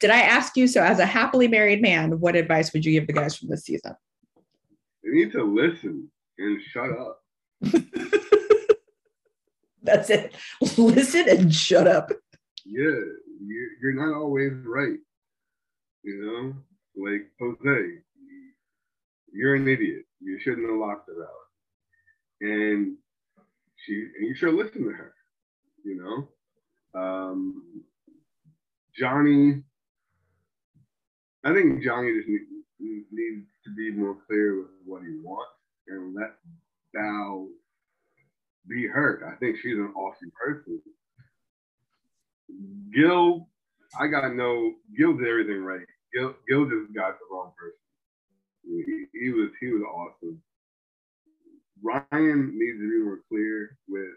did I ask you? So, as a happily married man, what advice would you give the guys from this season? They need to listen and shut up. That's it. Listen and shut up. Yeah, you're not always right. You know, like Jose, you're an idiot. You shouldn't have locked her out. And she, and you should listen to her. You know, um, Johnny. I think Johnny just need, needs to be more clear with what he wants and let Bao be hurt. I think she's an awesome person. Gil, I got no. Gil did everything right. Gil, Gil just got the wrong person. He, he was he was awesome. Ryan needs to be more clear with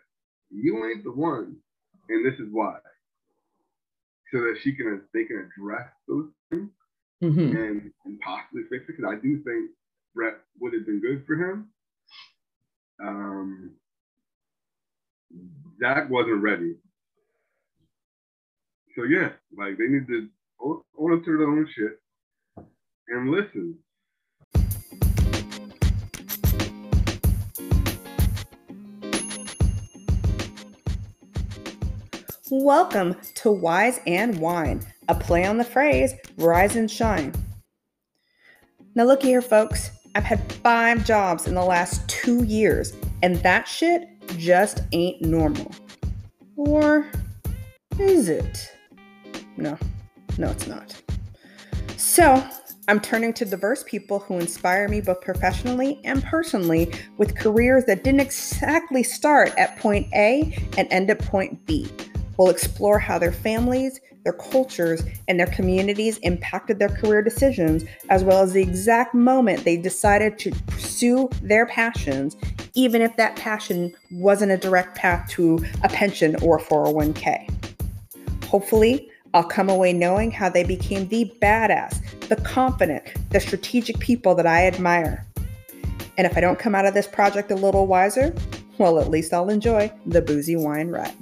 you ain't the one, and this is why, so that she can they can address those things mm-hmm. and and possibly fix it. Because I do think Brett would have been good for him. Um, Zach wasn't ready. So yeah, like they need to own up to their own shit and listen. Welcome to Wise and Wine, a play on the phrase rise and shine. Now, look here, folks. I've had five jobs in the last two years, and that shit just ain't normal. Or is it? No, no, it's not. So, I'm turning to diverse people who inspire me both professionally and personally with careers that didn't exactly start at point A and end at point B. We'll explore how their families, their cultures, and their communities impacted their career decisions, as well as the exact moment they decided to pursue their passions, even if that passion wasn't a direct path to a pension or 401k. Hopefully, I'll come away knowing how they became the badass, the confident, the strategic people that I admire. And if I don't come out of this project a little wiser, well, at least I'll enjoy the boozy wine ride.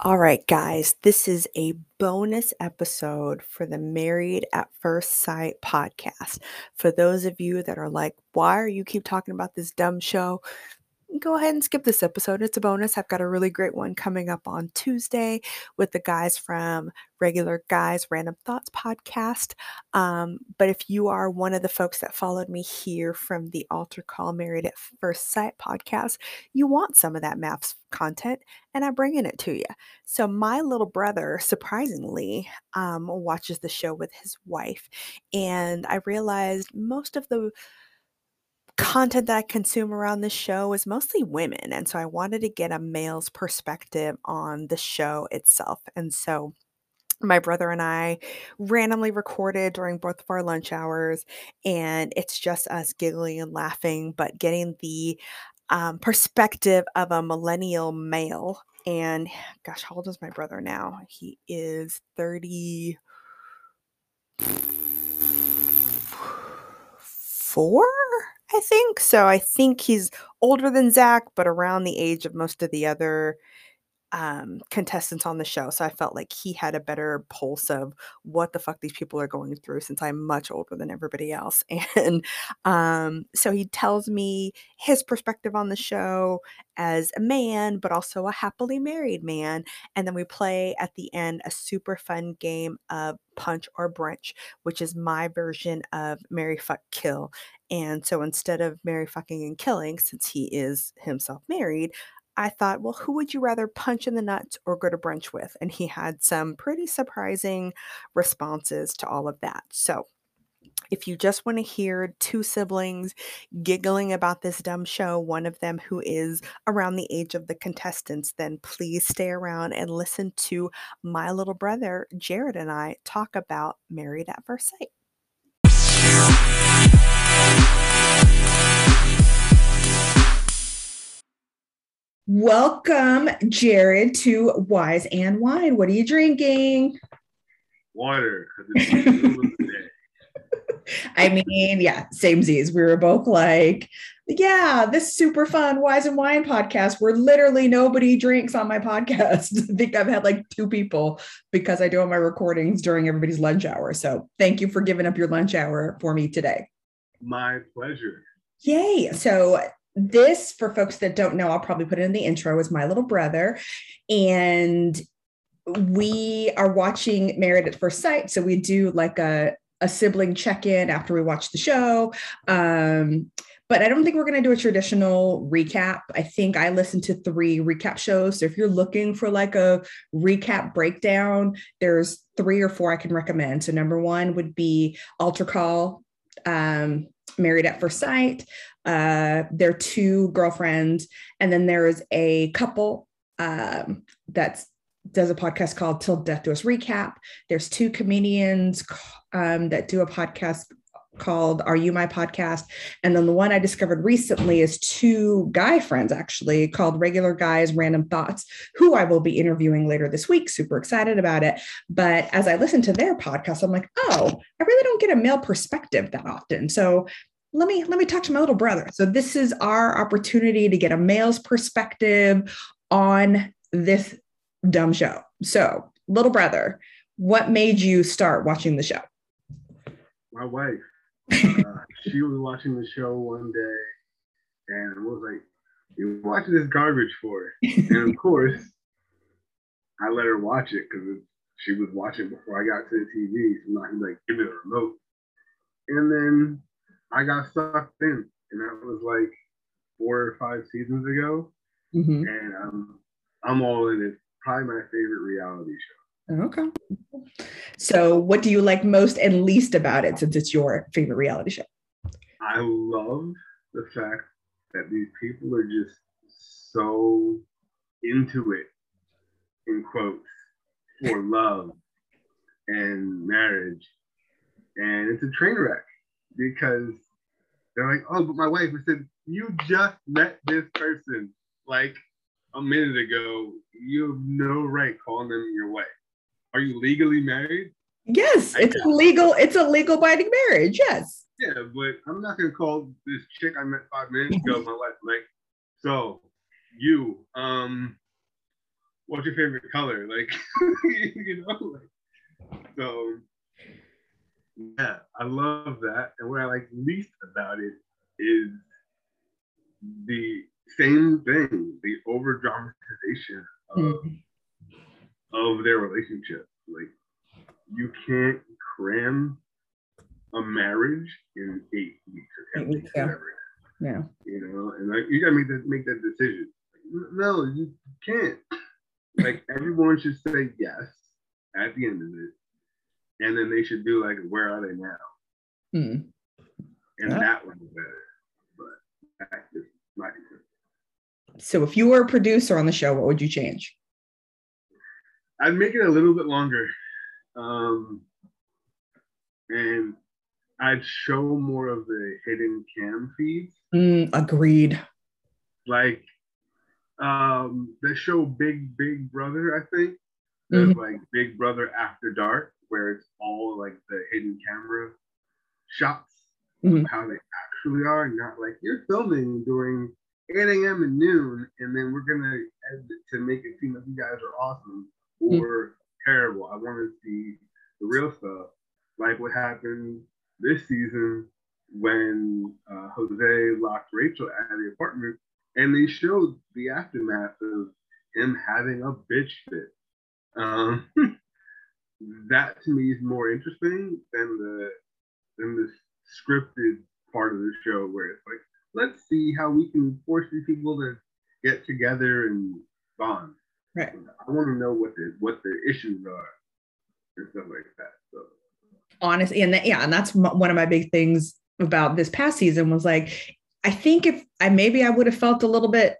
All right, guys, this is a bonus episode for the Married at First Sight podcast. For those of you that are like, why are you keep talking about this dumb show? Go ahead and skip this episode. It's a bonus. I've got a really great one coming up on Tuesday with the guys from Regular Guys Random Thoughts podcast. Um, but if you are one of the folks that followed me here from the Altar Call Married at First Sight podcast, you want some of that MAFS content, and I'm bringing it to you. So, my little brother, surprisingly, um, watches the show with his wife, and I realized most of the content that I consume around this show is mostly women. And so I wanted to get a male's perspective on the show itself. And so my brother and I randomly recorded during both of our lunch hours, and it's just us giggling and laughing, but getting the um, perspective of a millennial male. And gosh, how old is my brother now? He is 34? I think. So I think he's older than Zach, but around the age of most of the other um, contestants on the show. So I felt like he had a better pulse of what the fuck these people are going through since I'm much older than everybody else. And um, so he tells me his perspective on the show as a man, but also a happily married man. And then we play at the end a super fun game of punch or brunch, which is my version of Mary Fuck Kill. And so instead of Mary fucking and killing, since he is himself married, I thought, well, who would you rather punch in the nuts or go to brunch with? And he had some pretty surprising responses to all of that. So, if you just want to hear two siblings giggling about this dumb show, one of them who is around the age of the contestants, then please stay around and listen to my little brother, Jared, and I talk about Married at First Sight. Welcome, Jared, to Wise and Wine. What are you drinking? Water. I mean, yeah, same Z's. We were both like, yeah, this super fun Wise and Wine podcast where literally nobody drinks on my podcast. I think I've had like two people because I do all my recordings during everybody's lunch hour. So thank you for giving up your lunch hour for me today. My pleasure. Yay. So this, for folks that don't know, I'll probably put it in the intro, is my little brother. And we are watching Married at First Sight. So we do like a, a sibling check-in after we watch the show. Um, but I don't think we're going to do a traditional recap. I think I listened to three recap shows. So if you're looking for like a recap breakdown, there's three or four I can recommend. So number one would be Altar Call, um, Married at First Sight. Uh, they're two girlfriends, and then there is a couple um, that's does a podcast called Till Death Do Us Recap. There's two comedians um, that do a podcast called Are You My Podcast? And then the one I discovered recently is two guy friends actually called Regular Guys Random Thoughts, who I will be interviewing later this week. Super excited about it. But as I listen to their podcast, I'm like, oh, I really don't get a male perspective that often. So let me let me talk to my little brother. So this is our opportunity to get a male's perspective on this dumb show. So, little brother, what made you start watching the show? My wife. Uh, she was watching the show one day and was like, you're watching this garbage for? And of course, I let her watch it because she was watching before I got to the TV. So I'm like, Give me the remote. And then I got sucked in, and that was like four or five seasons ago. Mm-hmm. And um, I'm all in it. Probably my favorite reality show. Okay. So, what do you like most and least about it since it's your favorite reality show? I love the fact that these people are just so into it, in quotes, for love and marriage. And it's a train wreck because they're like, oh, but my wife I said, you just met this person like a minute ago. You have no right calling them your wife. Are you legally married? Yes, it's a legal, it's a legal binding marriage. Yes. Yeah, but I'm not gonna call this chick I met five minutes ago my wife. Like, so you, um, what's your favorite color? Like, you know, like, so yeah, I love that. And what I like least about it is the same thing, the over dramatization of, mm-hmm. of their relationship. Like you can't cram a marriage in eight weeks or ten weeks, yeah. Yeah. You know, and like you gotta make that make that decision. Like, no, you can't. like everyone should say yes at the end of it and then they should do like where are they now? Mm. And yeah. that one better. But that's just my concern. So if you were a producer on the show, what would you change? I'd make it a little bit longer. Um, and I'd show more of the hidden cam feeds. Mm, agreed. Like um the show Big Big Brother, I think. There's mm-hmm. like Big Brother After Dark where it's all like the hidden camera shots mm-hmm. of how they actually are, not like you're filming during 8 a.m. and noon, and then we're gonna edit to make it seem like you guys are awesome or mm-hmm. terrible. I want to see the real stuff, like what happened this season when uh, Jose locked Rachel out of the apartment, and they showed the aftermath of him having a bitch fit. Um, that to me is more interesting than the than the scripted part of the show where it's like let's see how we can force these people to get together and bond. Right. I want to know what the what the issues are and stuff like that. So honestly, and that, yeah, and that's one of my big things about this past season was like, I think if I maybe I would have felt a little bit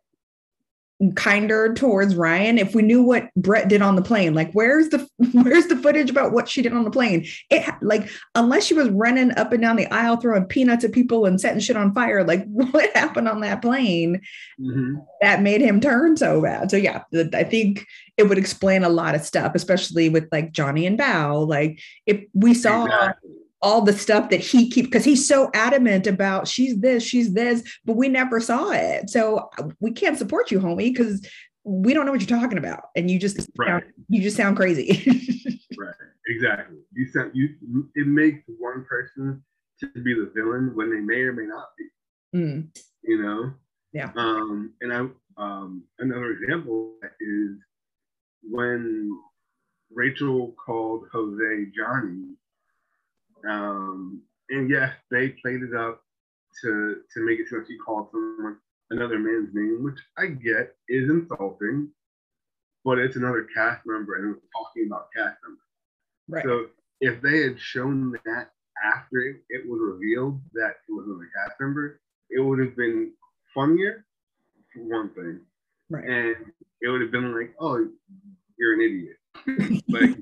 kinder towards Ryan if we knew what Brett did on the plane. Like, where's the where's the footage about what she did on the plane? It like unless she was running up and down the aisle throwing peanuts at people and setting shit on fire. Like, what happened on that plane mm-hmm. that made him turn so bad? So yeah, I think it would explain a lot of stuff, especially with like Johnny and Bao. Like, if we saw. Exactly. All the stuff that he keeps because he's so adamant about she's this, she's this, but we never saw it. So uh, we can't support you, homie, because we don't know what you're talking about, and you just Right. sound, you just sound crazy. Right. Exactly. You sound you. It makes one person to be the villain when they may or may not be. Mm, You know. Yeah. Um. And I. Um. Another example is when Rachel called Jose Johnny. Um. And yes, they played it up to to make it like she called someone another man's name, which I get is insulting, but it's another cast member and it was talking about cast members. right. So if they had shown that after it, it was revealed that it was another cast member, it would have been funnier for one thing, right. and it would have been like, "Oh, you're an idiot." Like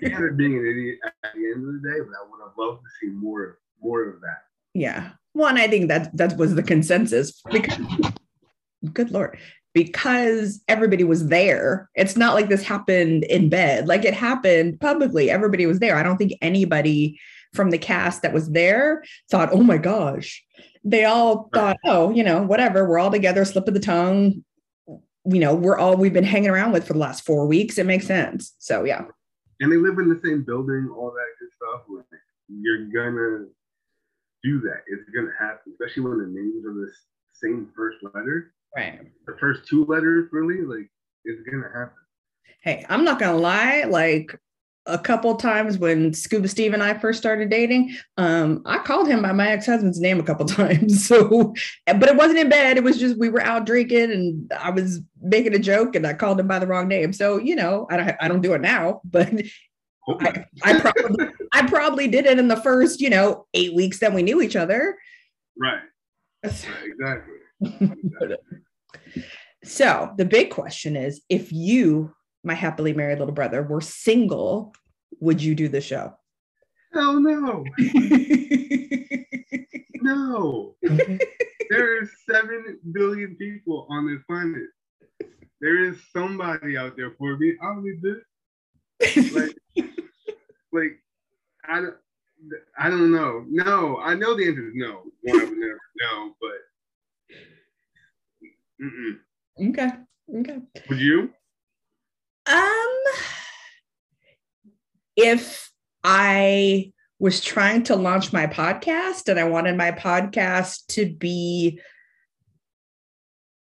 he ended up being an idiot at the end of the day, but I would have loved to see more more of that. Yeah. One, I think that that was the consensus because good lord. Because everybody was there. It's not like this happened in bed. Like it happened publicly. Everybody was there. I don't think anybody from the cast that was there thought, oh my gosh. They all thought, oh, you know, whatever. We're all together, slip of the tongue. You know, we're all we've been hanging around with for the last four weeks. It makes sense. So yeah. And they live in the same building, all that good stuff. Like, you're gonna do that. It's gonna happen, especially when the names are the same first letter. Right. The first two letters, really, like it's gonna happen. Hey, I'm not gonna lie, like a couple times when Scuba Steve and I first started dating, um, I called him by my ex-husband's name a couple times. So, but it wasn't in bed. It was just we were out drinking and I was making a joke and I called him by the wrong name. So, you know, I don't I don't do it now, but Hopefully. I probably I probably did it in the first, you know, eight weeks that we knew each other. right, right, exactly. exactly. So the big question is if you, my happily married little brother, were single, would you do the show? Hell no, no. Mm-hmm. there are seven billion people on this planet. There is somebody out there for me. I'll leave this. Like, like I don't, I don't know. No, I know the answer is no. One, I would never know, but mm-mm. okay. Okay. would you? Um, if I was trying to launch my podcast and I wanted my podcast to be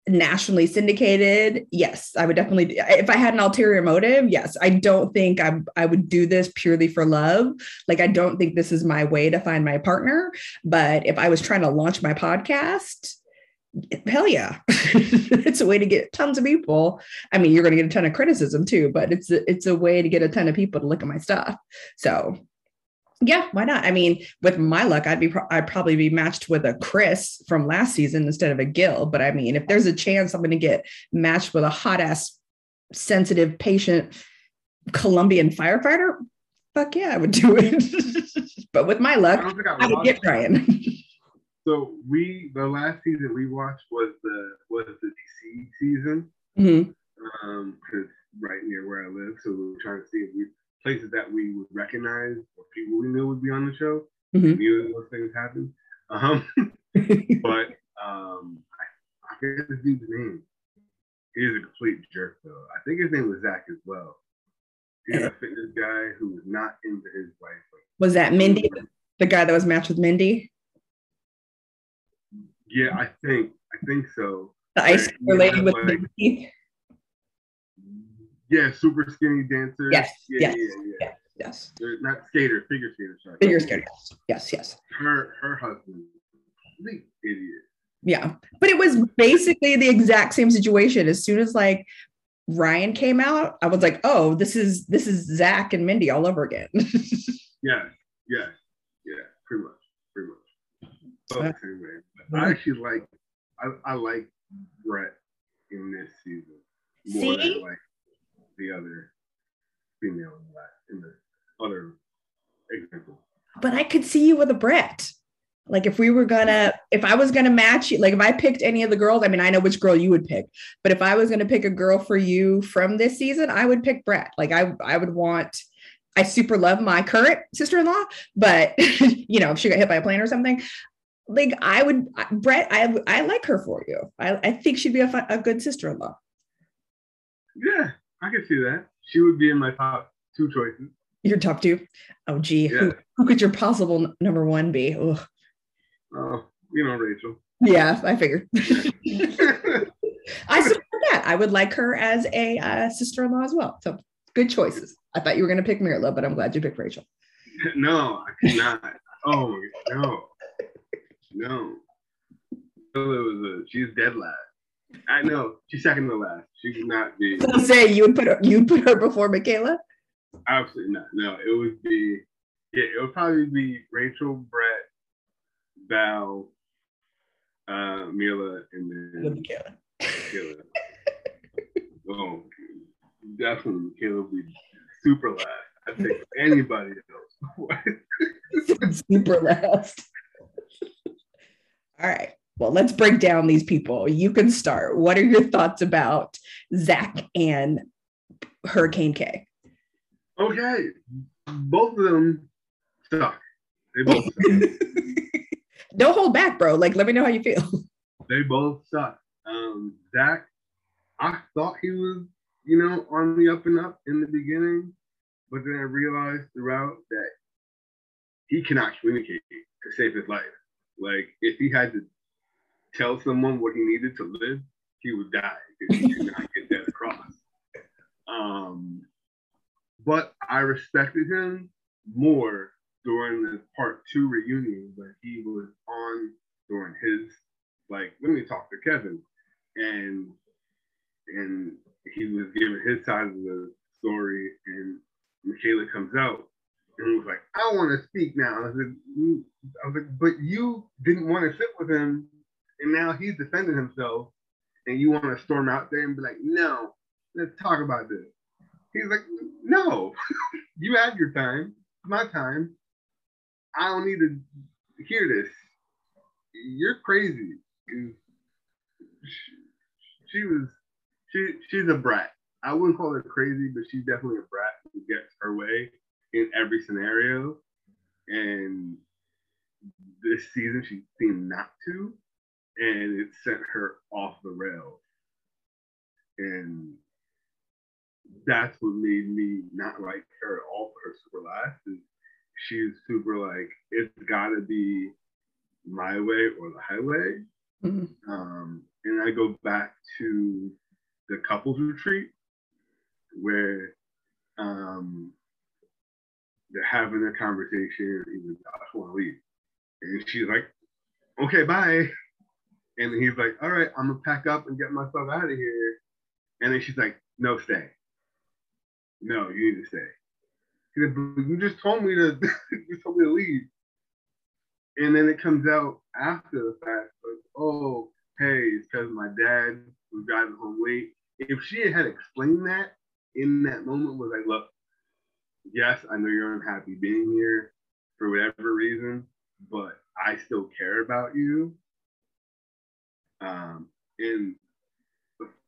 nationally syndicated, yes, I would definitely. If I had an ulterior motive, yes, I don't think I I would do this purely for love. Like I don't think this is my way to find my partner. But if I was trying to launch my podcast, hell yeah, it's a way to get tons of people I mean, you're going to get a ton of criticism too, but it's a, it's a way to get a ton of people to look at my stuff. So, yeah, why not? I mean, with my luck, I'd be pro- I'd probably be matched with a Chris from last season instead of a Gil. But I mean, if there's a chance I'm going to get matched with a hot ass, sensitive, patient Colombian firefighter, fuck yeah, I would do it. but with my luck, I I would get it. So we the last season we watched was the was the DC season. Mhm. Um, because right near where I live, so we were trying to see if we places that we would recognize or people we knew would be on the show. Mhm. We knew those things happened. Um, but um, I, I forget this dude's name. He's a complete jerk, though. I think his name was Zach as well. He's a fitness guy who was not into his wife. Was that Mindy, the guy that was matched with Mindy? Yeah, I think I think so. The ice Yeah, lady with like- big teeth? Yeah, super skinny dancer. Yes, Yeah, yes, yeah, yeah. Yes. They're not skater, figure skater. Sorry. Figure skater. Yes, yes. Her her husband, complete idiot. Yeah. But it was basically the exact same situation. As soon as like Ryan came out, I was like, oh, this is this is Zach and Mindy all over again. Yes, yes, yeah, pretty much, pretty much. Uh, the same way. But I actually like, I, I like Brett in this season more See? than like the other female in the, in the other example. but I could see you with a Brett. Like if we were gonna, if I was gonna match you, like if I picked any of the girls, I mean, I know which girl you would pick, but if I was gonna pick a girl for you from this season, I would pick Brett. Like I, I would want, I super love my current sister-in-law, but you know, if she got hit by a plane or something, like I would, Brett, I I like her for you. I, I think she'd be a, fun, a good sister-in-law. Yeah, I can see that. She would be in my top two choices. Your top two? Oh, gee, yeah. who, who could your possible number one be? Oh, you know, Rachel. Yeah, I figured. I support that. I would like her as a uh, sister-in-law as well. So good choices. I thought you were going to pick Mirla, but I'm glad you picked Rachel. No, I could not. oh no, no. It was a, she's dead last. I know she's second to last. She would not be. So say you would put her, you would put her before Michaela. Absolutely not. No, it would be. Yeah, it would probably be Rachel, Brett, Bao, uh, Mirla, and then Michaela. Michaela. oh, definitely Michaela would be super last. I think anybody else. super last. All right. Well, let's break down these people. You can start. What are your thoughts about Zach and Hurricane K? Okay. Both of them suck. They both Don't hold back, bro. Like, let me know how you feel. They both suck. Um, Zach, I thought he was, you know, on the up and up in the beginning, but then I realized throughout that he cannot communicate to save his life. Like, if he had to tell someone what he needed to live, he would die. Because he could not get that across. Um, but I respected him more during the part two reunion when he was on during his like let me talk to Kevin. And and he was giving his side of the story and Michaela comes out and he was like, I want to speak now. I was, like, but you didn't want to sit with him and now he's defending himself and you want to storm out there and be like, no, let's talk about this. He's like, no, you had your time, my time. I don't need to hear this. You're crazy. She was, she, she's a brat. I wouldn't call her crazy, but she's definitely a brat who gets her way in every scenario. And this season, she seemed not to and it sent her off the rails. And that's what made me not like her at all for her super last. Is she's super like it's gotta be my way or the highway. Mm-hmm. Um, and I go back to the couples retreat where um, they're having a conversation. He's like, I want to leave. And she's like, okay, bye. And he's like, all right, I'm gonna pack up and get myself out of here. And then she's like, no, stay. No, you need to stay. You just told me to you told me to leave. And then it comes out after the fact, like, oh, hey, it's because my dad was driving home late. If she had explained that in that moment, was like, look, yes, I know you're unhappy being here for whatever reason, but I still care about you. Um, and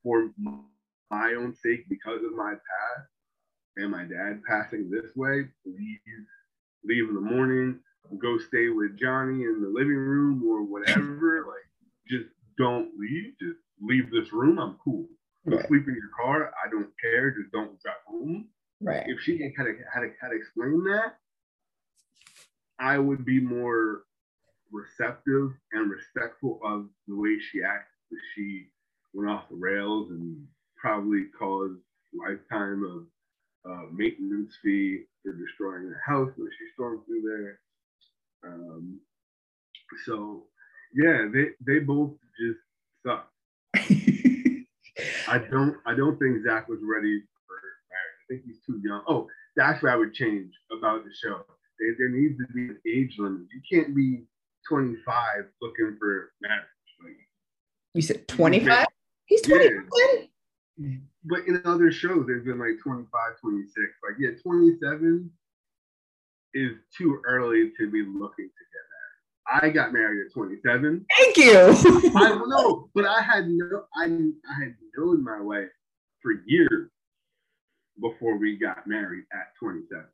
for my own sake, because of my past and my dad passing this way, please leave in the morning, go stay with Johnny in the living room or whatever. like, just don't leave. Just leave this room. I'm cool. Go right. sleep in your car. I don't care. Just don't drive home. Right. If she had had, had, had explained that, I would be more receptive and respectful of the way she acted. She went off the rails and probably caused lifetime of uh, maintenance fee for destroying the house when she stormed through there. Um, so yeah, they they both just suck. I don't I don't think Zach was ready for marriage. I think he's too young. Oh, that's what I would change about the show. There, there needs to be an age limit. You can't be 25 looking for marriage. Like, you said 25? He's 21. Yeah. But in other shows, there's been like 25, 26. Like, yeah, 27 is too early to be looking to get married. I got married at 27. Thank you. I don't know, but I had no, I, I had known my wife for years before we got married at 27.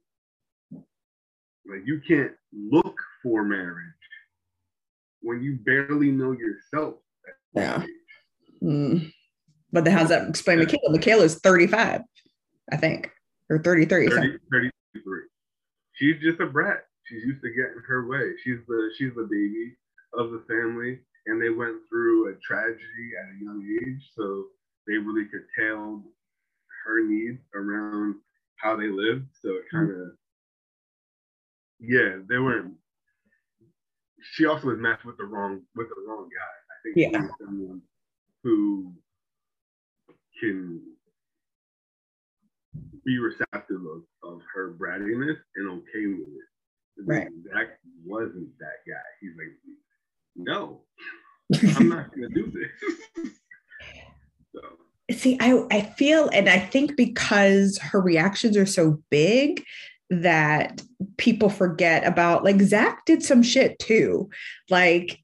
Like you can't look for marriage when you barely know yourself. Yeah. Mm. But then how's that explain Michaela? Michaela's 35, I think, or 33. 30, 33. She's just a brat. She's used to getting her way. She's the she's the baby of the family, and they went through a tragedy at a young age, so they really curtailed her needs around how they lived. So it mm-hmm. kind of, yeah, they weren't. She also was matched with the wrong with the wrong guy. I think Yeah. someone who can be receptive of, of her brattiness and okay with it. Right. That wasn't that guy. He's like, no, I'm not gonna do this. so See, I, I feel, and I think because her reactions are so big that people forget about, like, Zach did some shit too. Like,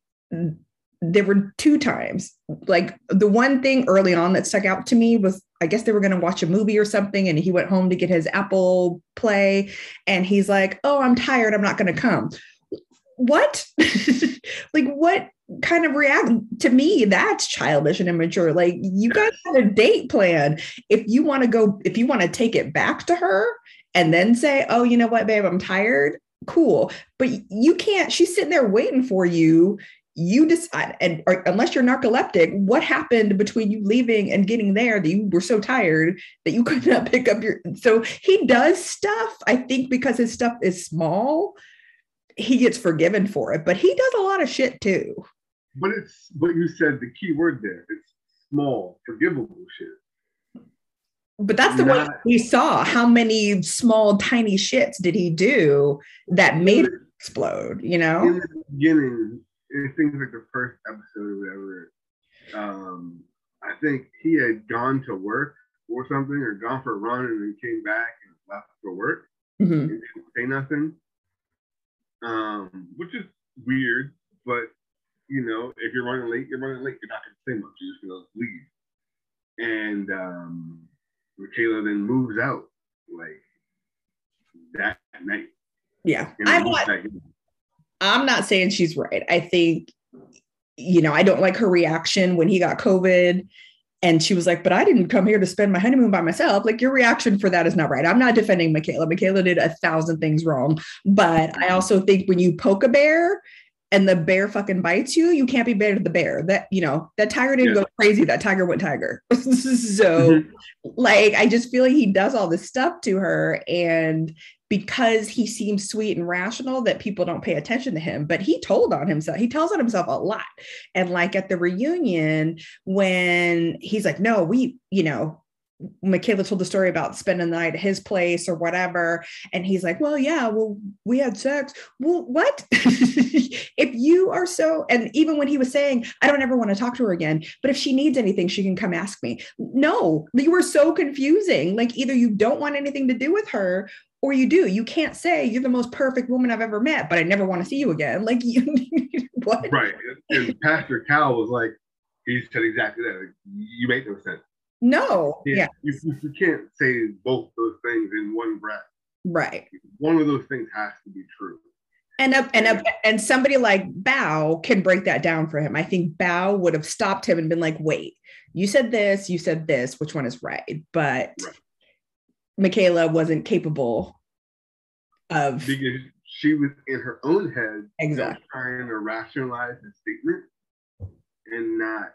there were two times. Like, the one thing early on that stuck out to me was I guess they were going to watch a movie or something, and he went home to get his Apple Play, and he's like, Oh, I'm tired. I'm not going to come. What? like, what kind of react to me that's childish and immature. Like you guys had a date plan. If you want to go if you want to take it back to her and then say oh you know what babe i'm tired cool. But you can't she's sitting there waiting for you. You decide and or, unless you're narcoleptic what happened between you leaving and getting there that you were so tired that you could not pick up your so he does stuff i think because his stuff is small he gets forgiven for it but he does a lot of shit too but it's but you said the key word there. It's small, forgivable shit. But that's the one we saw. How many small, tiny shits did he do that made it explode? You know, In the beginning, it seems like the first episode or whatever. Um, I think he had gone to work or something, or gone for a run and then came back and left for work Mhm. and didn't say nothing. Um, which is weird, but you know, if you're running late, you're running late. You're not gonna say much. You're just gonna leave. And um, Michaela then moves out like that night. Yeah. I'm not. I'm not saying she's right. I think, you know, I don't like her reaction when he got COVID. And she was like, but I didn't come here to spend my honeymoon by myself. Like, your reaction for that is not right. I'm not defending Michaela. Michaela did a thousand things wrong. But I also think when you poke a bear and the bear fucking bites you, you can't be better to the bear. That, you know, that tiger didn't Yeah. go crazy. That tiger went tiger. so, Mhm. like, I just feel like he does all this stuff to her. And because he seems sweet and rational, that people don't pay attention to him. But he told on himself, he tells on himself a lot. And like at the reunion, when he's like, no, we, you know, Michaela told the story about spending the night at his place or whatever. And he's like, well, yeah, well, we had sex. Well, what? if you are so, and even when he was saying, I don't ever want to talk to her again, but if she needs anything, she can come ask me. No, you were so confusing. Like either you don't want anything to do with her or you do. You can't say you're the most perfect woman I've ever met, but I never want to see you again. Like you, what? Right. And, Pastor Cal was like, he said exactly that. Like, you make no sense. No. You Yeah. You, you- can't say both those things in one breath. Right. One of those things has to be true. And a, and a, and somebody like Bao can break that down for him. I think Bao would have stopped him and been like, "Wait, you said this, you said this. Which one is right?" But Right. Michaela wasn't capable of Because she was in her own head exactly. trying to rationalize the statement and not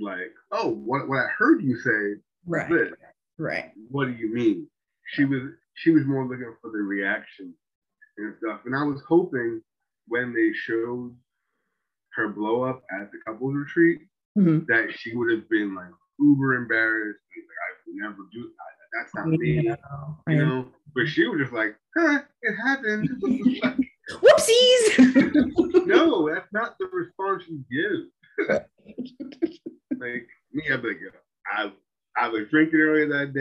like, oh, what, what I heard you say Right. this. Right. What do you mean? She was she was more looking for the reaction and stuff. And I was hoping when they showed her blow up at the couples retreat Mhm. that she would have been like uber embarrassed. Like, I would never do that. That's not me. Yeah. You know, but she was just like, huh, it happened. Like, Whoopsies. no, that's not the response you give. like me, I'd be like, I I was drinking earlier that day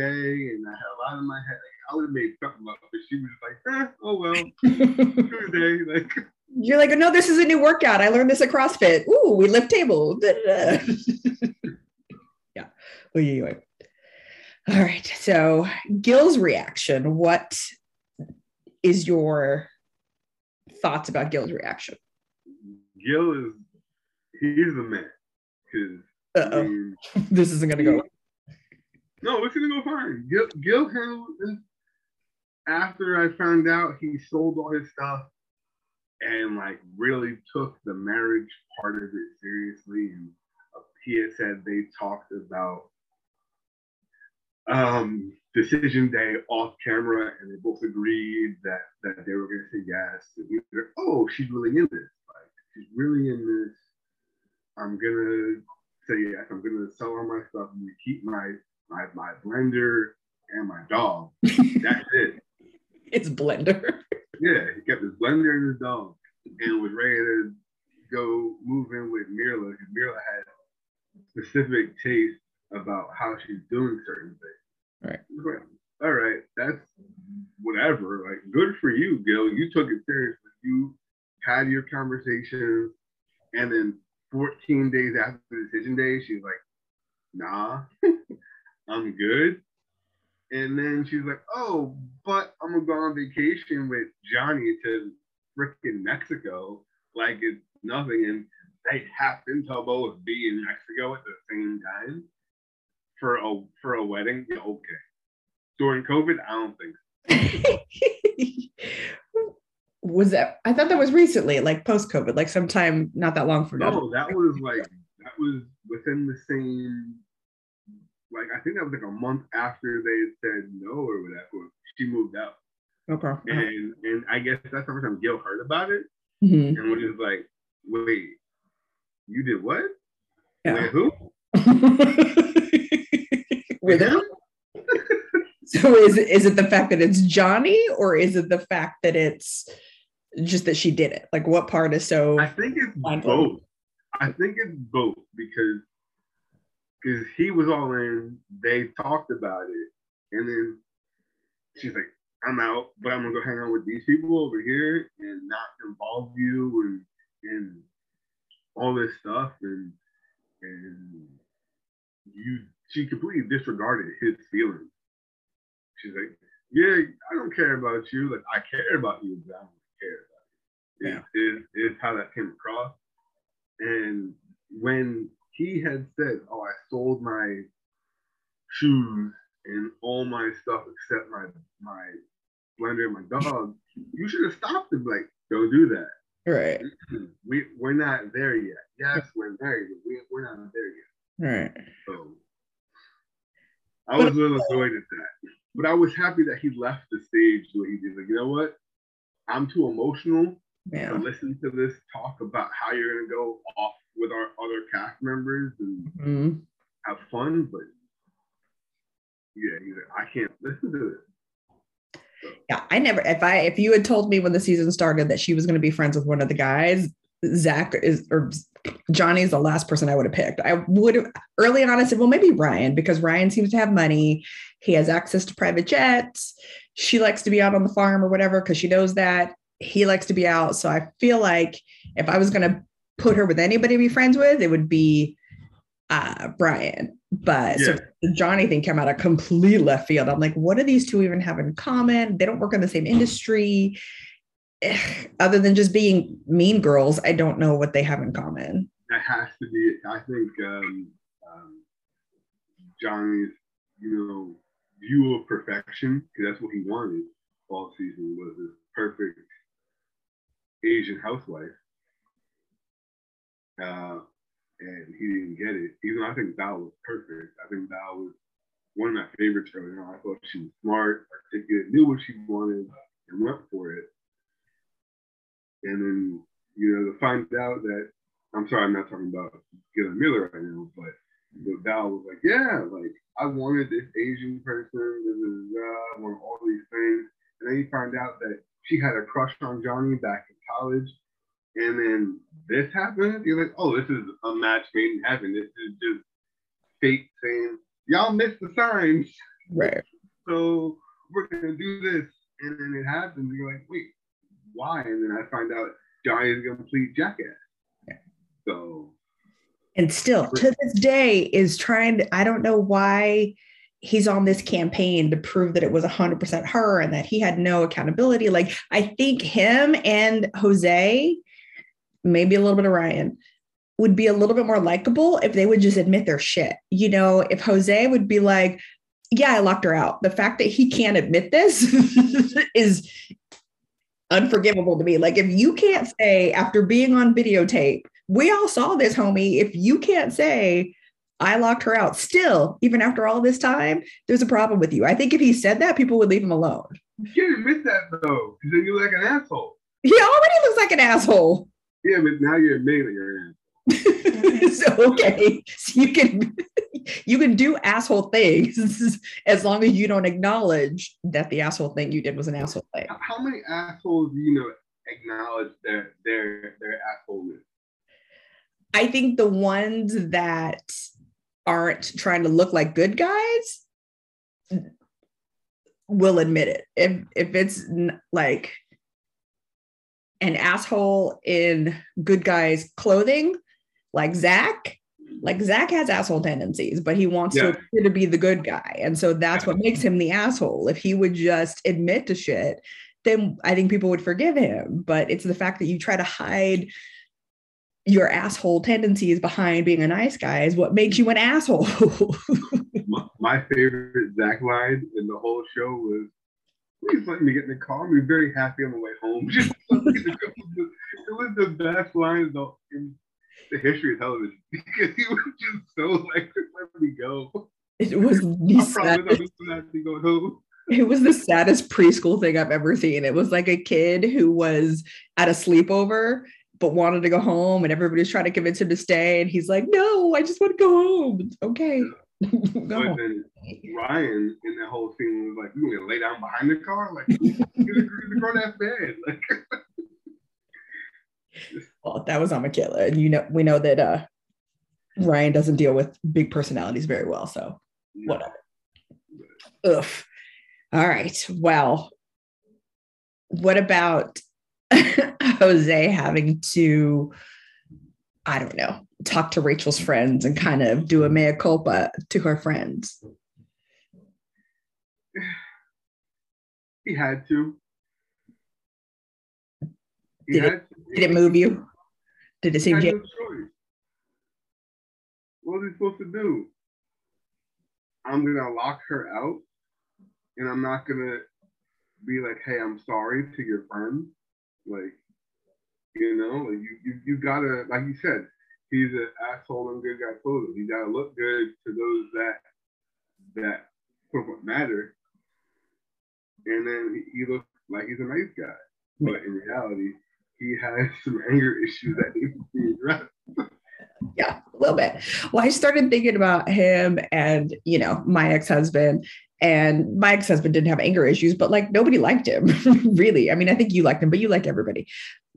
and I had a lot in my head. Like, I would have made something up, but she was just like, eh, oh well, Tuesday. Like You're like, no, this is a new workout. I learned this at CrossFit. Ooh, we lift tables. Da, da, da. yeah. Oy, oy. All right. So Gil's reaction. What is your thoughts about Gil's reaction? Gil is he's the man because Uh-oh. this isn't gonna go. No, it's gonna go fine. Gil, Gil handled. After I found out he sold all his stuff and like really took the marriage part of it seriously, and he had said they talked about um, decision day off camera, and they both agreed that that they were going to say yes. And was like, "Oh, she's really in this. Like, she's really in this. I'm gonna say yes. I'm gonna sell all my stuff and keep my my my blender and my dog. That's it. It's blender. Yeah, he kept his blender and his dog, and was ready to go move in with Mirla. Because Mirla had specific taste about how she's doing certain things. Right. All right, that's whatever. Like, good for you, Gil. You took it seriously. You had your conversation. and then 14 days after the decision day, she's like, "Nah, I'm good." And then she's like, "Oh, but I'm gonna go on vacation with Johnny to freaking Mexico, like it's nothing." And they happen to both be in Mexico at the same time for a for a wedding. Yeah, okay. During COVID, I don't think. So. was that? I thought that was recently, like post COVID, like sometime not that long from now. No, that was like that was within the same. Like I think that was like a month after they said no or whatever. She moved out. Okay. And and I guess that's the first time Gil heard about it Mhm. and was just like, wait, you did what? Yeah. Wait, who? With him? So is it is it the fact that it's Johnny or is it the fact that it's just that she did it? Like what part is so I think it's Mind-blowing. both. I think it's both because because he was all in. They talked about it, and then she's like, "I'm out, but I'm gonna go hang out with these people over here and not involve you and and all this stuff." And and you, she completely disregarded his feelings. She's like, "Yeah, I don't care about you. Like I care about you, but I don't care about you." Is, is, is how that came across. And when he had said, "Oh, I sold my shoes and all my stuff except my my blender and my dog," you should have stopped him. Like, don't do that. right. We we're not there yet. Yes, we're married, but we, we're not there yet. Right. So I was a little annoyed at that. But I was happy that he left the stage the way he did. Like, you know what? I'm too emotional to listen to this talk about how you're gonna go off with our other cast members and Mhm. have fun, but yeah, he's like, I can't listen to this. Yeah. I never if I if you had told me when the season started that she was going to be friends with one of the guys, Zach is or Johnny is the last person I would have picked. I would have early on I said, well, maybe Ryan, because Ryan seems to have money. He has access to private jets. She likes to be out on the farm or whatever because she knows that. He likes to be out. So I feel like if I was going to put her with anybody to be friends with, it would be uh Brian. But Yeah. the Johnny thing came out of complete left field. I'm like, what do these two even have in common? They don't work in the same industry. Other than just being mean girls, I don't know what they have in common. That has to be. I think um, um, Johnny's, you know, view of perfection, because that's what he wanted all season was this perfect Asian housewife. Uh, and he didn't get it. Even I think Bao was perfect. I think Bao was one of my favorites early. I thought she was smart, articulate, knew what she wanted, and went for it. And then, you know, to find out that I'm sorry, I'm not talking about Gil and Mirla right now, but but Bao was like, yeah, like I wanted this Asian person, this blah, blah, I want all these things. And then you find out that she had a crush on Johnny back in college. And then this happened. You're like, oh, this is a match made in heaven. This is just fate saying, y'all missed the signs. Right. So we're gonna do this. And then it happens. You're like, wait, why? And then I find out Johnny is a complete jackass. So And still to this day is trying to, I don't know why he's on this campaign to prove that it was 100% her and that he had no accountability. Like, I think him and Jose, maybe a little bit of Ryan, would be a little bit more likable if they would just admit their shit. You know, if Jose would be like, yeah, I locked her out. The fact that he can't admit this is unforgivable to me. Like, if you can't say after being on videotape, we all saw this, homie. If you can't say, I locked her out. Still, even after all this time, there's a problem with you. I think if he said that, people would leave him alone. You can't admit that though, because then you look like an asshole. He already looks like an asshole. Yeah, but now you're admitting that you're an asshole. so okay, so you can you can do asshole things as long as you don't acknowledge that the asshole thing you did was an asshole thing. How many assholes do you know acknowledge their their their assholeness? I think the ones that aren't trying to look like good guys will admit it. If if it's like an asshole in good guys clothing, like Zach, like Zach has asshole tendencies, but he wants yeah. to, to be the good guy. And so that's what makes him the asshole. If he would just admit to shit, then I think people would forgive him. But it's the fact that you try to hide your asshole tendencies behind being a nice guy is what makes you an asshole. my, my, favorite Zach line in the whole show was, please let me get in the car. I'm very happy on the way home. it was the best line in the history of television because he was just so like, let me go. It was the saddest, it was the saddest preschool thing I've ever seen. It was like a kid who was at a sleepover but wanted to go home and everybody's trying to convince him to stay and he's like no i just want to go home. It's okay but then ryan in that whole scene was like you gonna lay down behind the car? Like you gonna grow that bed? Like well that was on Michaela and you know we know that uh ryan doesn't deal with big personalities very well so whatever Ugh. all right well what about Jose having to, I don't know, talk to Rachel's friends and kind of do a mea culpa to her friends. He had to. He did, it, did it move you? Did it seem? No what was he supposed to do? I'm gonna lock her out, and I'm not gonna be like, "Hey, I'm sorry" to your friends. Like, you know, you, you, you gotta, like you said, he's an asshole and good guy clothing. He gotta look good to those that, that quote unquote matter. And then he, he looks like he's a nice guy. But in reality, he has some anger issues that need to be addressed. yeah, a little bit. Well, I started thinking about him and, you know, my ex husband and my ex-husband didn't have anger issues but like nobody liked him really. I mean i think you liked him but you liked everybody.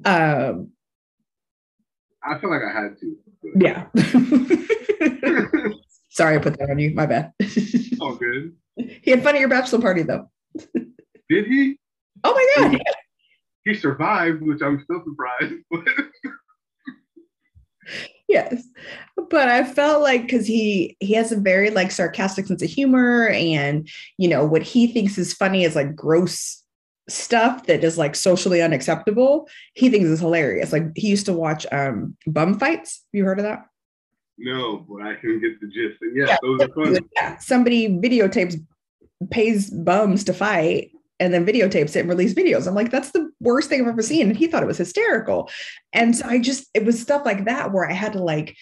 Um i feel like i had to. Yeah. Sorry i put that on you. My bad. All good. He had fun at your bachelor party though. Did he? Oh my god he, survived which i'm still surprised yes. But i felt like because he he has a very like sarcastic sense of humor and you know what he thinks is funny is like gross stuff that is like socially unacceptable he thinks is hilarious. Like he used to watch um bum fights. You heard of that? No but i can get the gist. And yeah, yeah those are fun. yeah, somebody videotapes pays bums to fight and then videotapes it and release videos. I'm like, that's the worst thing I've ever seen. And he thought it was hysterical. And so I just, it was stuff like that where I had to like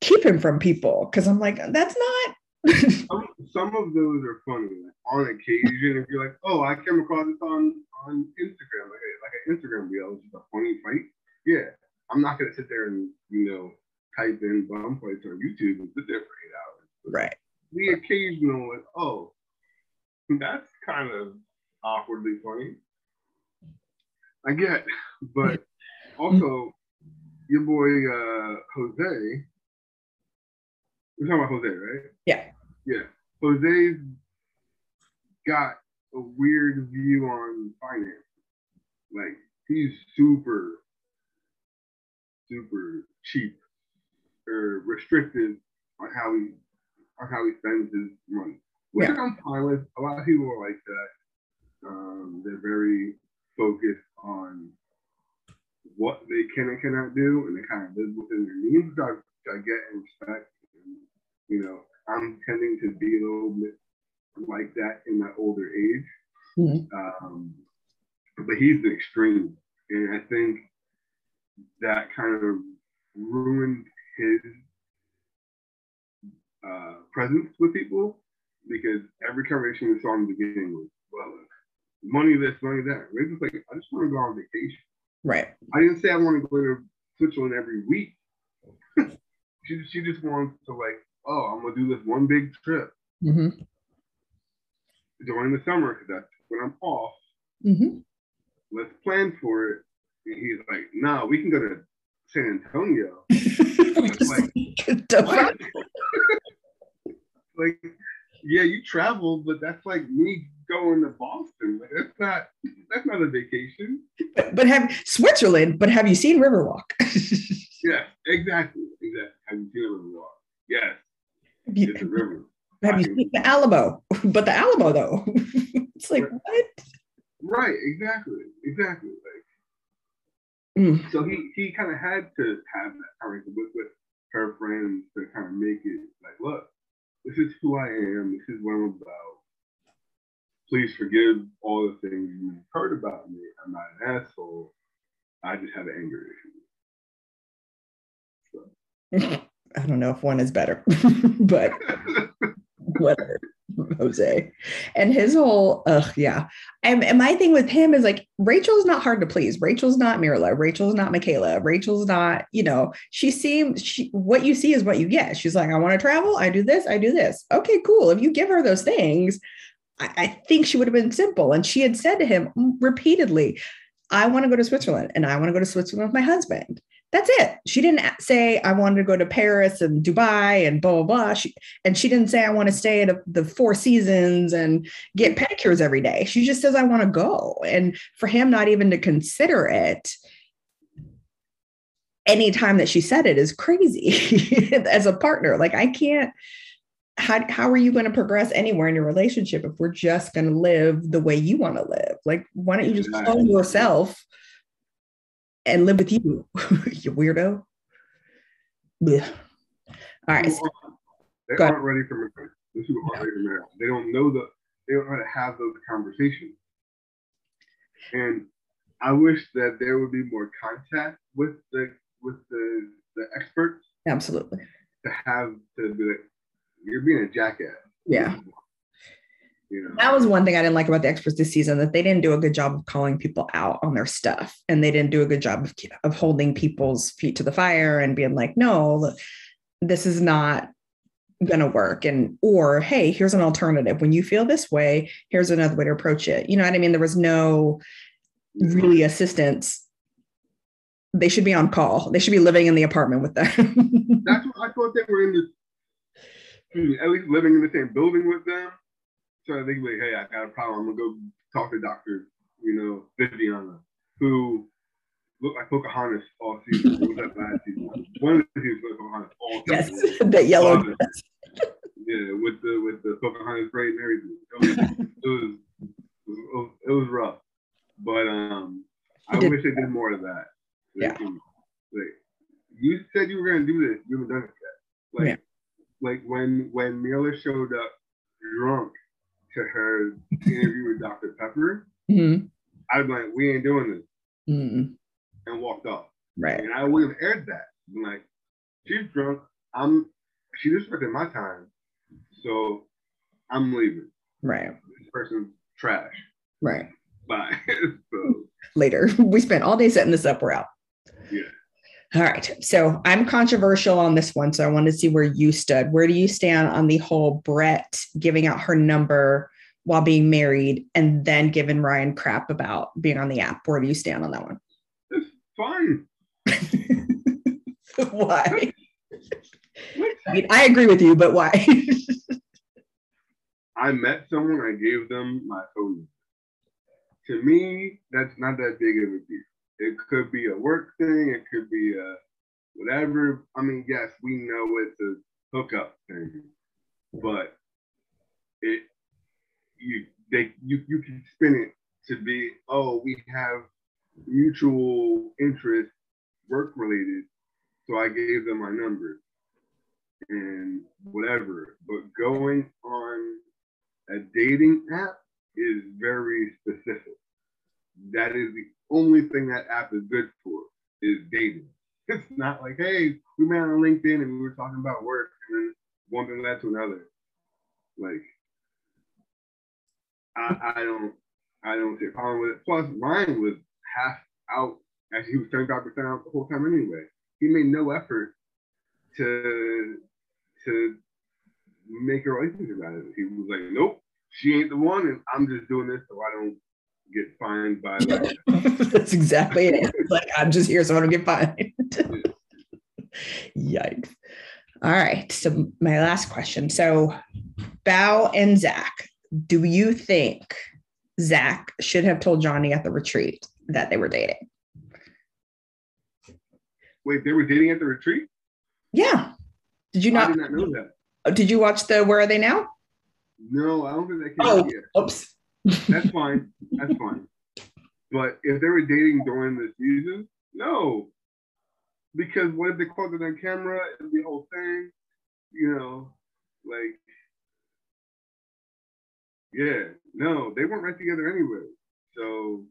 keep him from people because I'm like, that's not. some, some, of those are funny. Like on occasion, if you're like, oh, I came across this on on Instagram, like a, like an Instagram reel, it's just a funny fight. Yeah, I'm not gonna sit there and you know type in bum fights on YouTube and sit there for eight hours. Right. The occasional, like, oh, that's kind of awkwardly funny. I get, but also your boy uh, Jose. We're talking about Jose, right? Yeah. Yeah. Jose's got a weird view on finance. Like he's super, super cheap or restricted on how he on how he spends his money. which yeah. I'm fine with. A lot of people are like that. Um, they're very focused on what they can and cannot do, and they kind of live within their means, which I, I get and respect. And, you know, I'm tending to be a little bit like that in my older age. Mm-hmm. Um, but he's the extreme. And I think that kind of ruined his uh, presence with people because every conversation we saw in the beginning was, well, money this, money that. We're just like, I just want to go on vacation. Right. I didn't say I want to go to Switzerland every week. she, she just wants to like, oh, I'm gonna do this one big trip mm-hmm. during the summer because that's when I'm off. Mm-hmm. Let's plan for it. And he's like, no, nah, we can go to San Antonio. like, like, yeah, you travel, but that's like me going to Boston. Like, that's not that's not a vacation. But, but have Switzerland, but have you seen Riverwalk? yeah, exactly. Exactly. Have you seen Riverwalk? Yes. Have you, it's a river. Have you seen the Alamo? But the Alamo though. it's like right. what? Right, exactly. Exactly. Like mm. so he he kind of had to have that conversation with, with her friends to kind of make it like, look, this is who I am, this is what I'm about please forgive all the things you've heard about me. I'm not an asshole. I just have an anger issue. So. I don't know if one is better, but whatever, Jose. And his whole, ugh, yeah. And, and my thing with him is like, Rachel's not hard to please. Rachel's not Mirla. Rachel's not Michaela. Rachel's not, you know, she seems, she, what you see is what you get. She's like, I want to travel. I do this. I do this. Okay, cool. If you give her those things, I, I think she would have been simple. And she had said to him repeatedly, I want to go to Switzerland and I want to go to Switzerland with my husband. That's it. She didn't say I wanted to go to Paris and Dubai and blah blah blah. She, and she didn't say I want to stay at a, the Four Seasons and get mm-hmm. pedicures every day. She just says I want to go. And for him not even to consider it, anytime that she said it is crazy as a partner. Like I can't how, how are you going to progress anywhere in your relationship if we're just going to live the way you want to live? Like, why don't you just clone yourself and live with you, you weirdo? Yeah. All right. They aren't ready for marriage. This is aren't ready for marriage. They don't know the, they don't know how to have those conversations. And I wish that there would be more contact with the with the the experts. Absolutely. To have to be like, you're being a jackass. Yeah. Know? That was one thing I didn't like about the experts this season that they didn't do a good job of calling people out on their stuff and they didn't do a good job of, of holding people's feet to the fire and being like, no, this is not going to work and or hey here's an alternative. When you feel this way here's another way to approach it. You know what i mean? There was no really assistance. They should be on call. They should be living in the apartment with them. That's what i thought they were in the hmm, at least living in the same building with them. So I think like, hey, I got a problem. I'm gonna go talk to Doctor, you know, Viviana, who looked like Pocahontas all season. what was that last season? One of the seasons was Pocahontas all season. Yes, that yellow. yeah, with the with the Pocahontas braid and everything. It was it was, it was, it was rough, but um, I wish they did more of that. Like, yeah. Like, you said you were gonna do this. You haven't done it yet. Like, yeah like when when Mirla showed up drunk to her interview with Dr. Pepper, mm-hmm. I'd be like, we ain't doing this. Mm-hmm. And walked off. Right. And I would have aired that. I'm like, she's drunk. I'm she disrespected my time. So I'm leaving. Right. This person's trash. Right. Bye. so later. We spent all day setting this up. We're out. Yeah. All right. So I'm controversial on this one. So I wanted to see where you stood. Where do you stand on the whole Brett giving out her number while being married and then giving Ryan crap about being on the app? Where do you stand on that one? It's fine. why? I mean, I agree with you, but why? I met someone, I gave them my phone. To me, that's not that big of a deal. It could be a work thing. It could be a whatever. I mean, yes, we know it's a hookup thing, but it you they you you can spin it to be oh we have mutual interest work related so i gave them my number and whatever but going on a dating app is very specific that is the only thing that app is good for is dating it's not like hey we met on linkedin and we were talking about work and then one thing led to another like I, I don't I don't see a problem with it. Plus, Ryan was half out as he was 75% out the whole time anyway. He made no effort to to make a relationship out of it. He was like, nope, she ain't the one, and I'm just doing this so I don't get fined by That's exactly it. like I'm just here so I don't get fined. Yikes. All right. So my last question. So Bao and Zach, do you think Zach should have told Johnny at the retreat that they were dating? Wait, they were dating at the retreat? Yeah. Did you not, I did not know that. Did you watch the Where Are They Now? No, I don't think that came Oh, oops. That's fine. That's fine. But if they were dating during the season, no. Because what if they caught it on camera and the whole thing? You know, like, yeah, no, they weren't right together anyway. So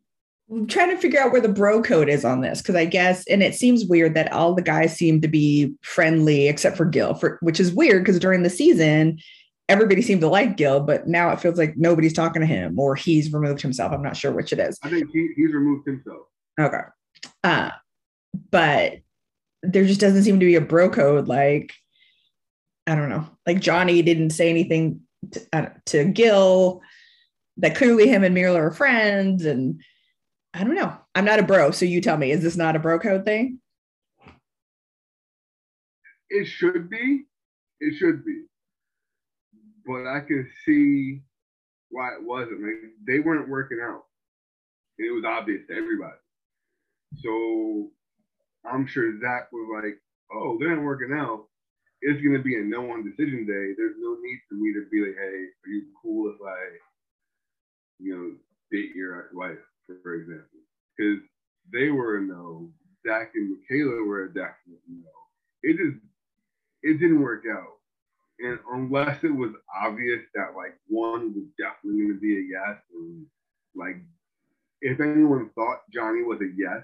I'm trying to figure out where the bro code is on this because I guess, and it seems weird that all the guys seem to be friendly except for Gil, for, which is weird because during the season, everybody seemed to like Gil, but now it feels like nobody's talking to him or he's removed himself. I'm not sure which it is. I think he, he's removed himself. Okay. Uh, but there just doesn't seem to be a bro code. Like, I don't know. Like Johnny didn't say anything to, uh, to Gil that clearly him and Mirla are friends. And I don't know. I'm not a bro. So you tell me, is this not a bro code thing? It should be. It should be. But I can see why it wasn't. Like they weren't working out. And it was obvious to everybody. So I'm sure Zach was like, oh, they're not working out. It's gonna be a no one decision day. There's no need for me to be like, hey, are you cool if I, you know, date your wife, for example? Because they were a no. Zach and Michaela were a definite no. It just it didn't work out. And unless it was obvious that like one was definitely gonna be a yes, and like if anyone thought Johnny was a yes,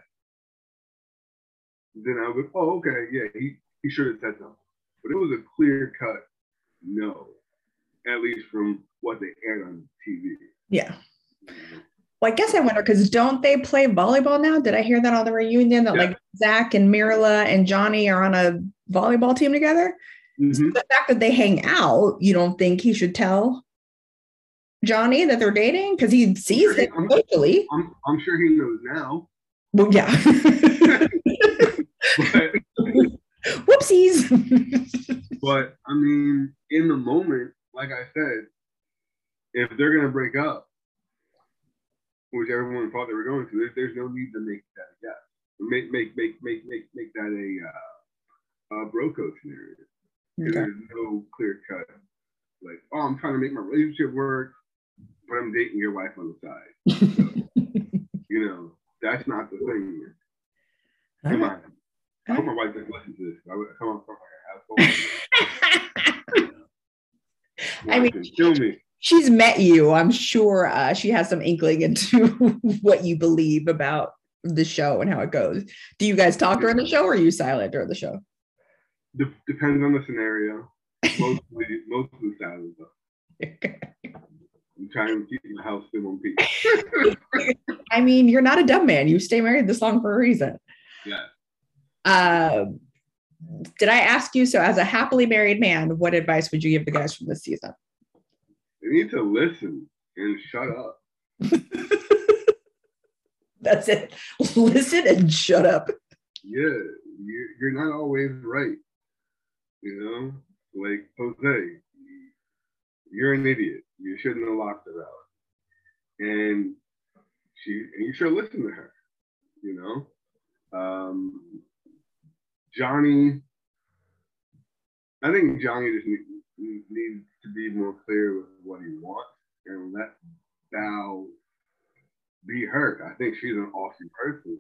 then I would, oh, okay, yeah, he, he should have said something. But it was a clear cut no, at least from what they aired on TV. Yeah. Well, I guess I wonder because don't they play volleyball now? Did I hear that on the reunion that Yeah. like Zach and Mirla and Johnny are on a volleyball team together? Mhm. The fact that they hang out, you don't think he should tell Johnny that they're dating because he sees it I'm- socially. I'm, I'm sure he knows now. Well, yeah. But, Whoopsies. but I mean, in the moment, like I said, if they're gonna break up, which everyone thought they were going to, there's, there's no need to make that a yes. Make make make make make make that a uh, a bro code scenario. Okay. There's no clear cut. Like, oh, I'm trying to make my relationship work, but I'm dating your wife on the side. You know, that's not the thing. here. Come right. on. I hope my wife doesn't listen to this. I would come on from asshole. I mean- kill me. She's met you. I'm sure uh, she has some inkling into what you believe about the show and how it goes. Do you guys talk during the show or are you silent during the show? De- depends on the scenario. Mostly, mostly silent though. I'm trying to keep my house in one piece. I mean, you're not a dumb man. You stay married this long for a reason. Yeah. Um, did I ask you? So, as a happily married man, what advice would you give the guys from this season? They need to listen and shut up. That's it. Listen and shut up. Yeah, you, you're not always right. You know, like Jose, you're an idiot. You shouldn't have locked her out. And she, and you should listen to her. You know, um, Johnny. I think Johnny just need, needs to be more clear with what he wants and let Val be her. I think she's an awesome person.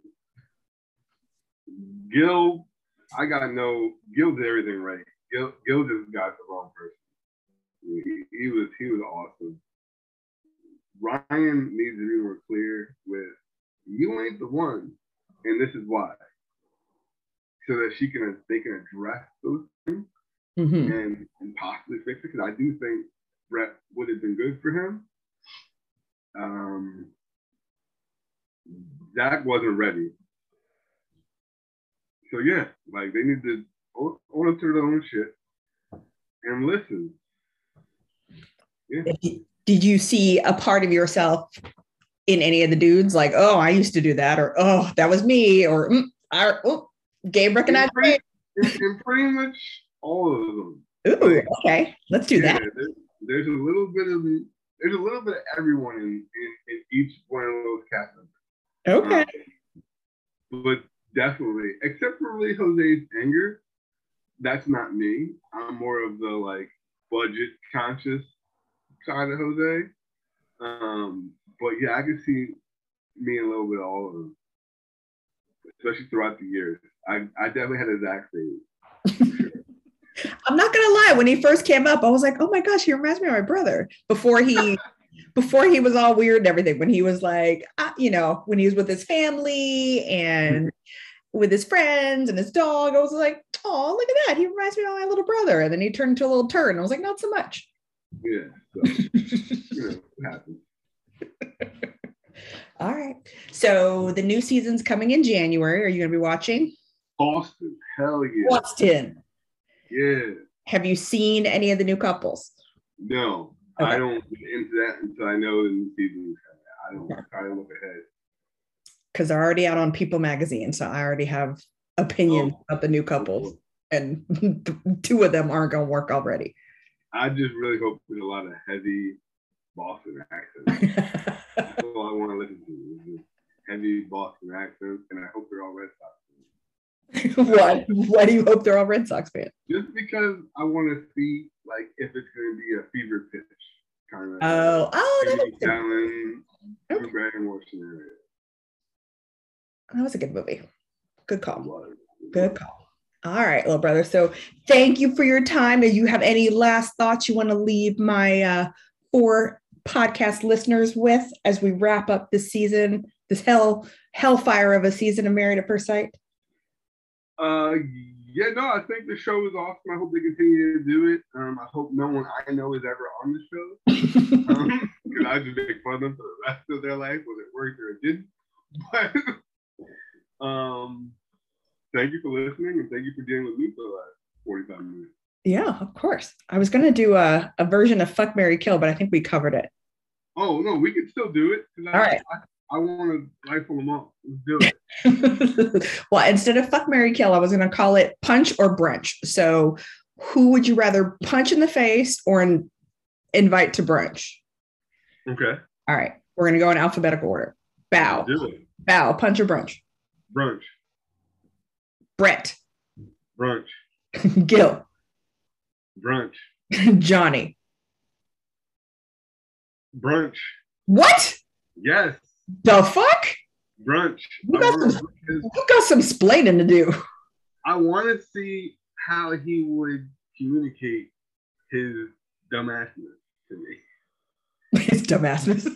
Gil, I got no Gil did everything right. Gil, Gil just got the wrong person. He, he was he was awesome. Ryan needs to be more clear with you ain't the one, and this is why, so that she can they can address those things Mhm. and, and possibly fix it. Because I do think Brett would have been good for him. Um, Zach wasn't ready. So yeah, like they need to up to their own shit and listen. Did- Did you see a part of yourself in any of the dudes? Like, oh, I used to do that, or oh, that was me, or mm, I, oh, Gabe recognized me. Pretty much all of them. Ooh, okay, let's do Yeah, that. there's, there's a little bit of there's a little bit of everyone in, in, in each one of those cast members. Okay. Um, but definitely, except for really Jose's anger, that's not me. I'm more of the like budget conscious side of Jose. Um, but yeah, I can see me a little bit of all of them, especially throughout the years. I, I definitely had a Zach phase. I'm not gonna lie. When he first came up, I was like, oh my gosh, he reminds me of my brother. Before he, before he was all weird and everything. When he was like, uh, you know, when he was with his family and with his friends and his dog, I was like, oh, look at that. He reminds me of my little brother. And then he turned into a little turd. And I was like, not so much. Yeah, so you know. All right. So the new season's coming in January. Are you going to be watching? Boston. hell yeah, Boston. yeah. Have you seen any of the new couples? No, Okay. I don't get into that until I know the new season is coming. I don't try to look ahead. Because they're already out on People Magazine. So I already have opinions Oh. about the new couples. And two of them aren't going to work already. I just really hope there's a lot of heavy Boston accents. That's all I want to listen to is heavy Boston accents, and I hope they're all Red Sox. fans. what? Why do you hope they're all Red Sox fans? Just because I want to see like if it's going to be a fever pitch kind of. Oh, oh, that, Jimmy makes sense. Fallon, Okay. Scenario. that was a good movie. Good call. Good call. All right, little brother. So thank you for your time. Do you have any last thoughts you want to leave my uh, four podcast listeners with as we wrap up this season, this hell hellfire of a season of Married at First Sight? Uh, yeah, no, I think the show is awesome. I hope they continue to do it. Um, I hope no one I know is ever on the show. because I just make fun of them for the rest of their life, whether it worked or it didn't. But um, thank you for listening and thank you for dealing with me for the last 45 minutes. yeah, of course. I was going to do a, a version of Fuck Mary Kill, but I think we covered it. Oh, no, we can still do it. 'cause I, All right. I, I want to rifle them off. Let's do it. well, instead of fuck Mary Kill, I was going to call it punch or brunch. So, who would you rather punch in the face or in, invite to brunch? Okay. All right, we're going to go in alphabetical order. Bao, Bao, punch or brunch. Brunch. Brett, Brunch. Gil, Brunch. Johnny. Brunch. What Yes. the fuck? Brunch. You got some- You got some splaining to do. I want to see how he would communicate his dumbassness to me. His dumbassness?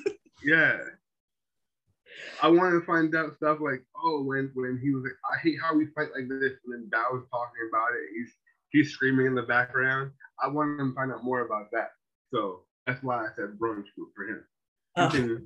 Yeah. I wanted to find out stuff like, oh, when when he was like, I hate how we fight like this, and then Bao was talking about it. He's he's screaming in the background. I wanted to find out more about that. So that's why I said brunch group for him. Continue.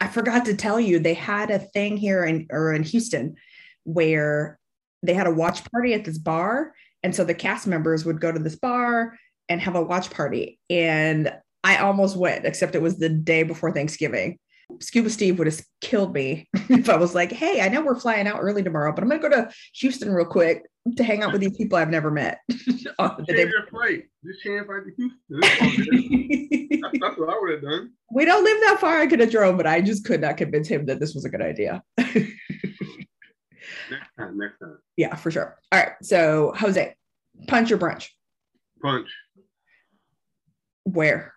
I forgot to tell you, they had a thing here in or in Houston where they had a watch party at this bar. And so the cast members would go to this bar and have a watch party. And I almost went, except it was the day before Thanksgiving. Scuba Steve would have killed me if I was like, hey, I know we're flying out early tomorrow, but I'm going to go to Houston real quick to hang out with these people I've never met. on the day your flight. Just change flight to Houston. It's all good. that's, that's what I would have done. we don't live that far. I could have drove, but I just could not convince him that this was a good idea. Next time. Next time. yeah, for sure. All right. So, Jose, punch or brunch? Punch. Where?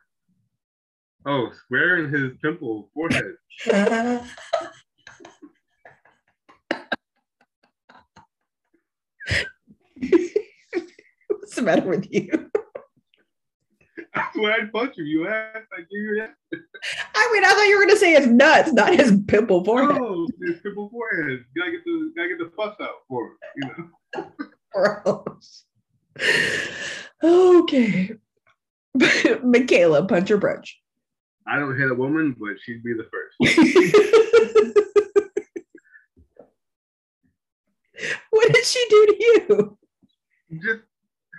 Oh, square in his temple, forehead. What's the matter with you? That's why I'd punch you. You asked, I give you that. I mean, I thought you were gonna say his nuts, not his pimple forehead. Oh, his pimple forehead. You gotta get the gotta get the fuss out for it, you know. Gross. Okay. Michaela, punch or brunch? I don't hit a woman, but she'd be the first. what did she do to you? Just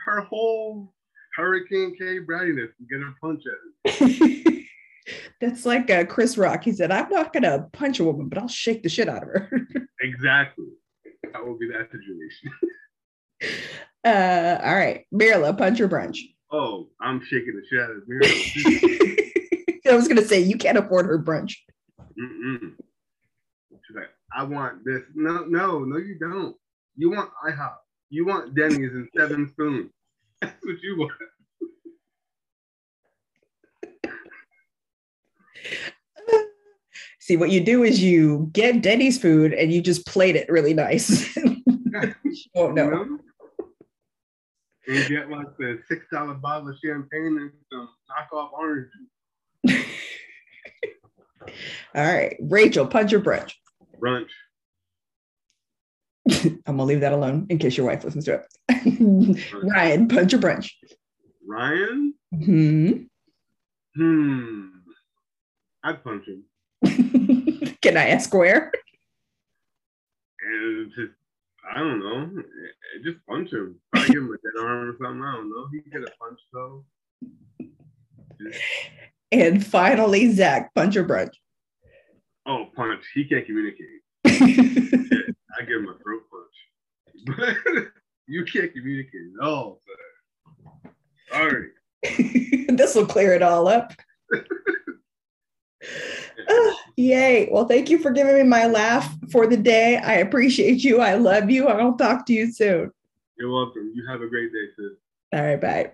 her whole Hurricane K brattiness and get her punch at it. That's like uh, Chris Rock. He said, I'm not going to punch a woman, but I'll shake the shit out of her. Exactly. That would be that situation. uh, all right. Mirla, punch or brunch? Oh, I'm shaking the shit out of Mirla. I was going to say, you can't afford her brunch. Mm-mm. She's like, I want this. No, no, no, you don't. You want IHOP. You want Denny's and Seven Spoons. That's what you want. See, what you do is you get Denny's food and you just plate it really nice. she won't know. You know? And get like the six dollar bottle of champagne and some knockoff orange. juice. All right. Rachel, punch or brunch? Brunch. I'm gonna leave that alone in case your wife listens to it. Ryan, punch or brunch? Ryan? Hmm. Hmm. I'd punch him. Can I ask where? And just, I don't know. Just punch him. Probably give him a dead arm or something. I don't know. He get a punch though. Just- And finally, Zach, punch or brunch? oh, punch. He can't communicate. I give him a throat punch. But you can't communicate at all. Sir. Sorry. this will clear it all up. Ah, yay. Well, thank you for giving me my laugh for the day. I appreciate you. I love you. I'll talk to you soon. You're welcome. You have a great day, sis. All right, bye.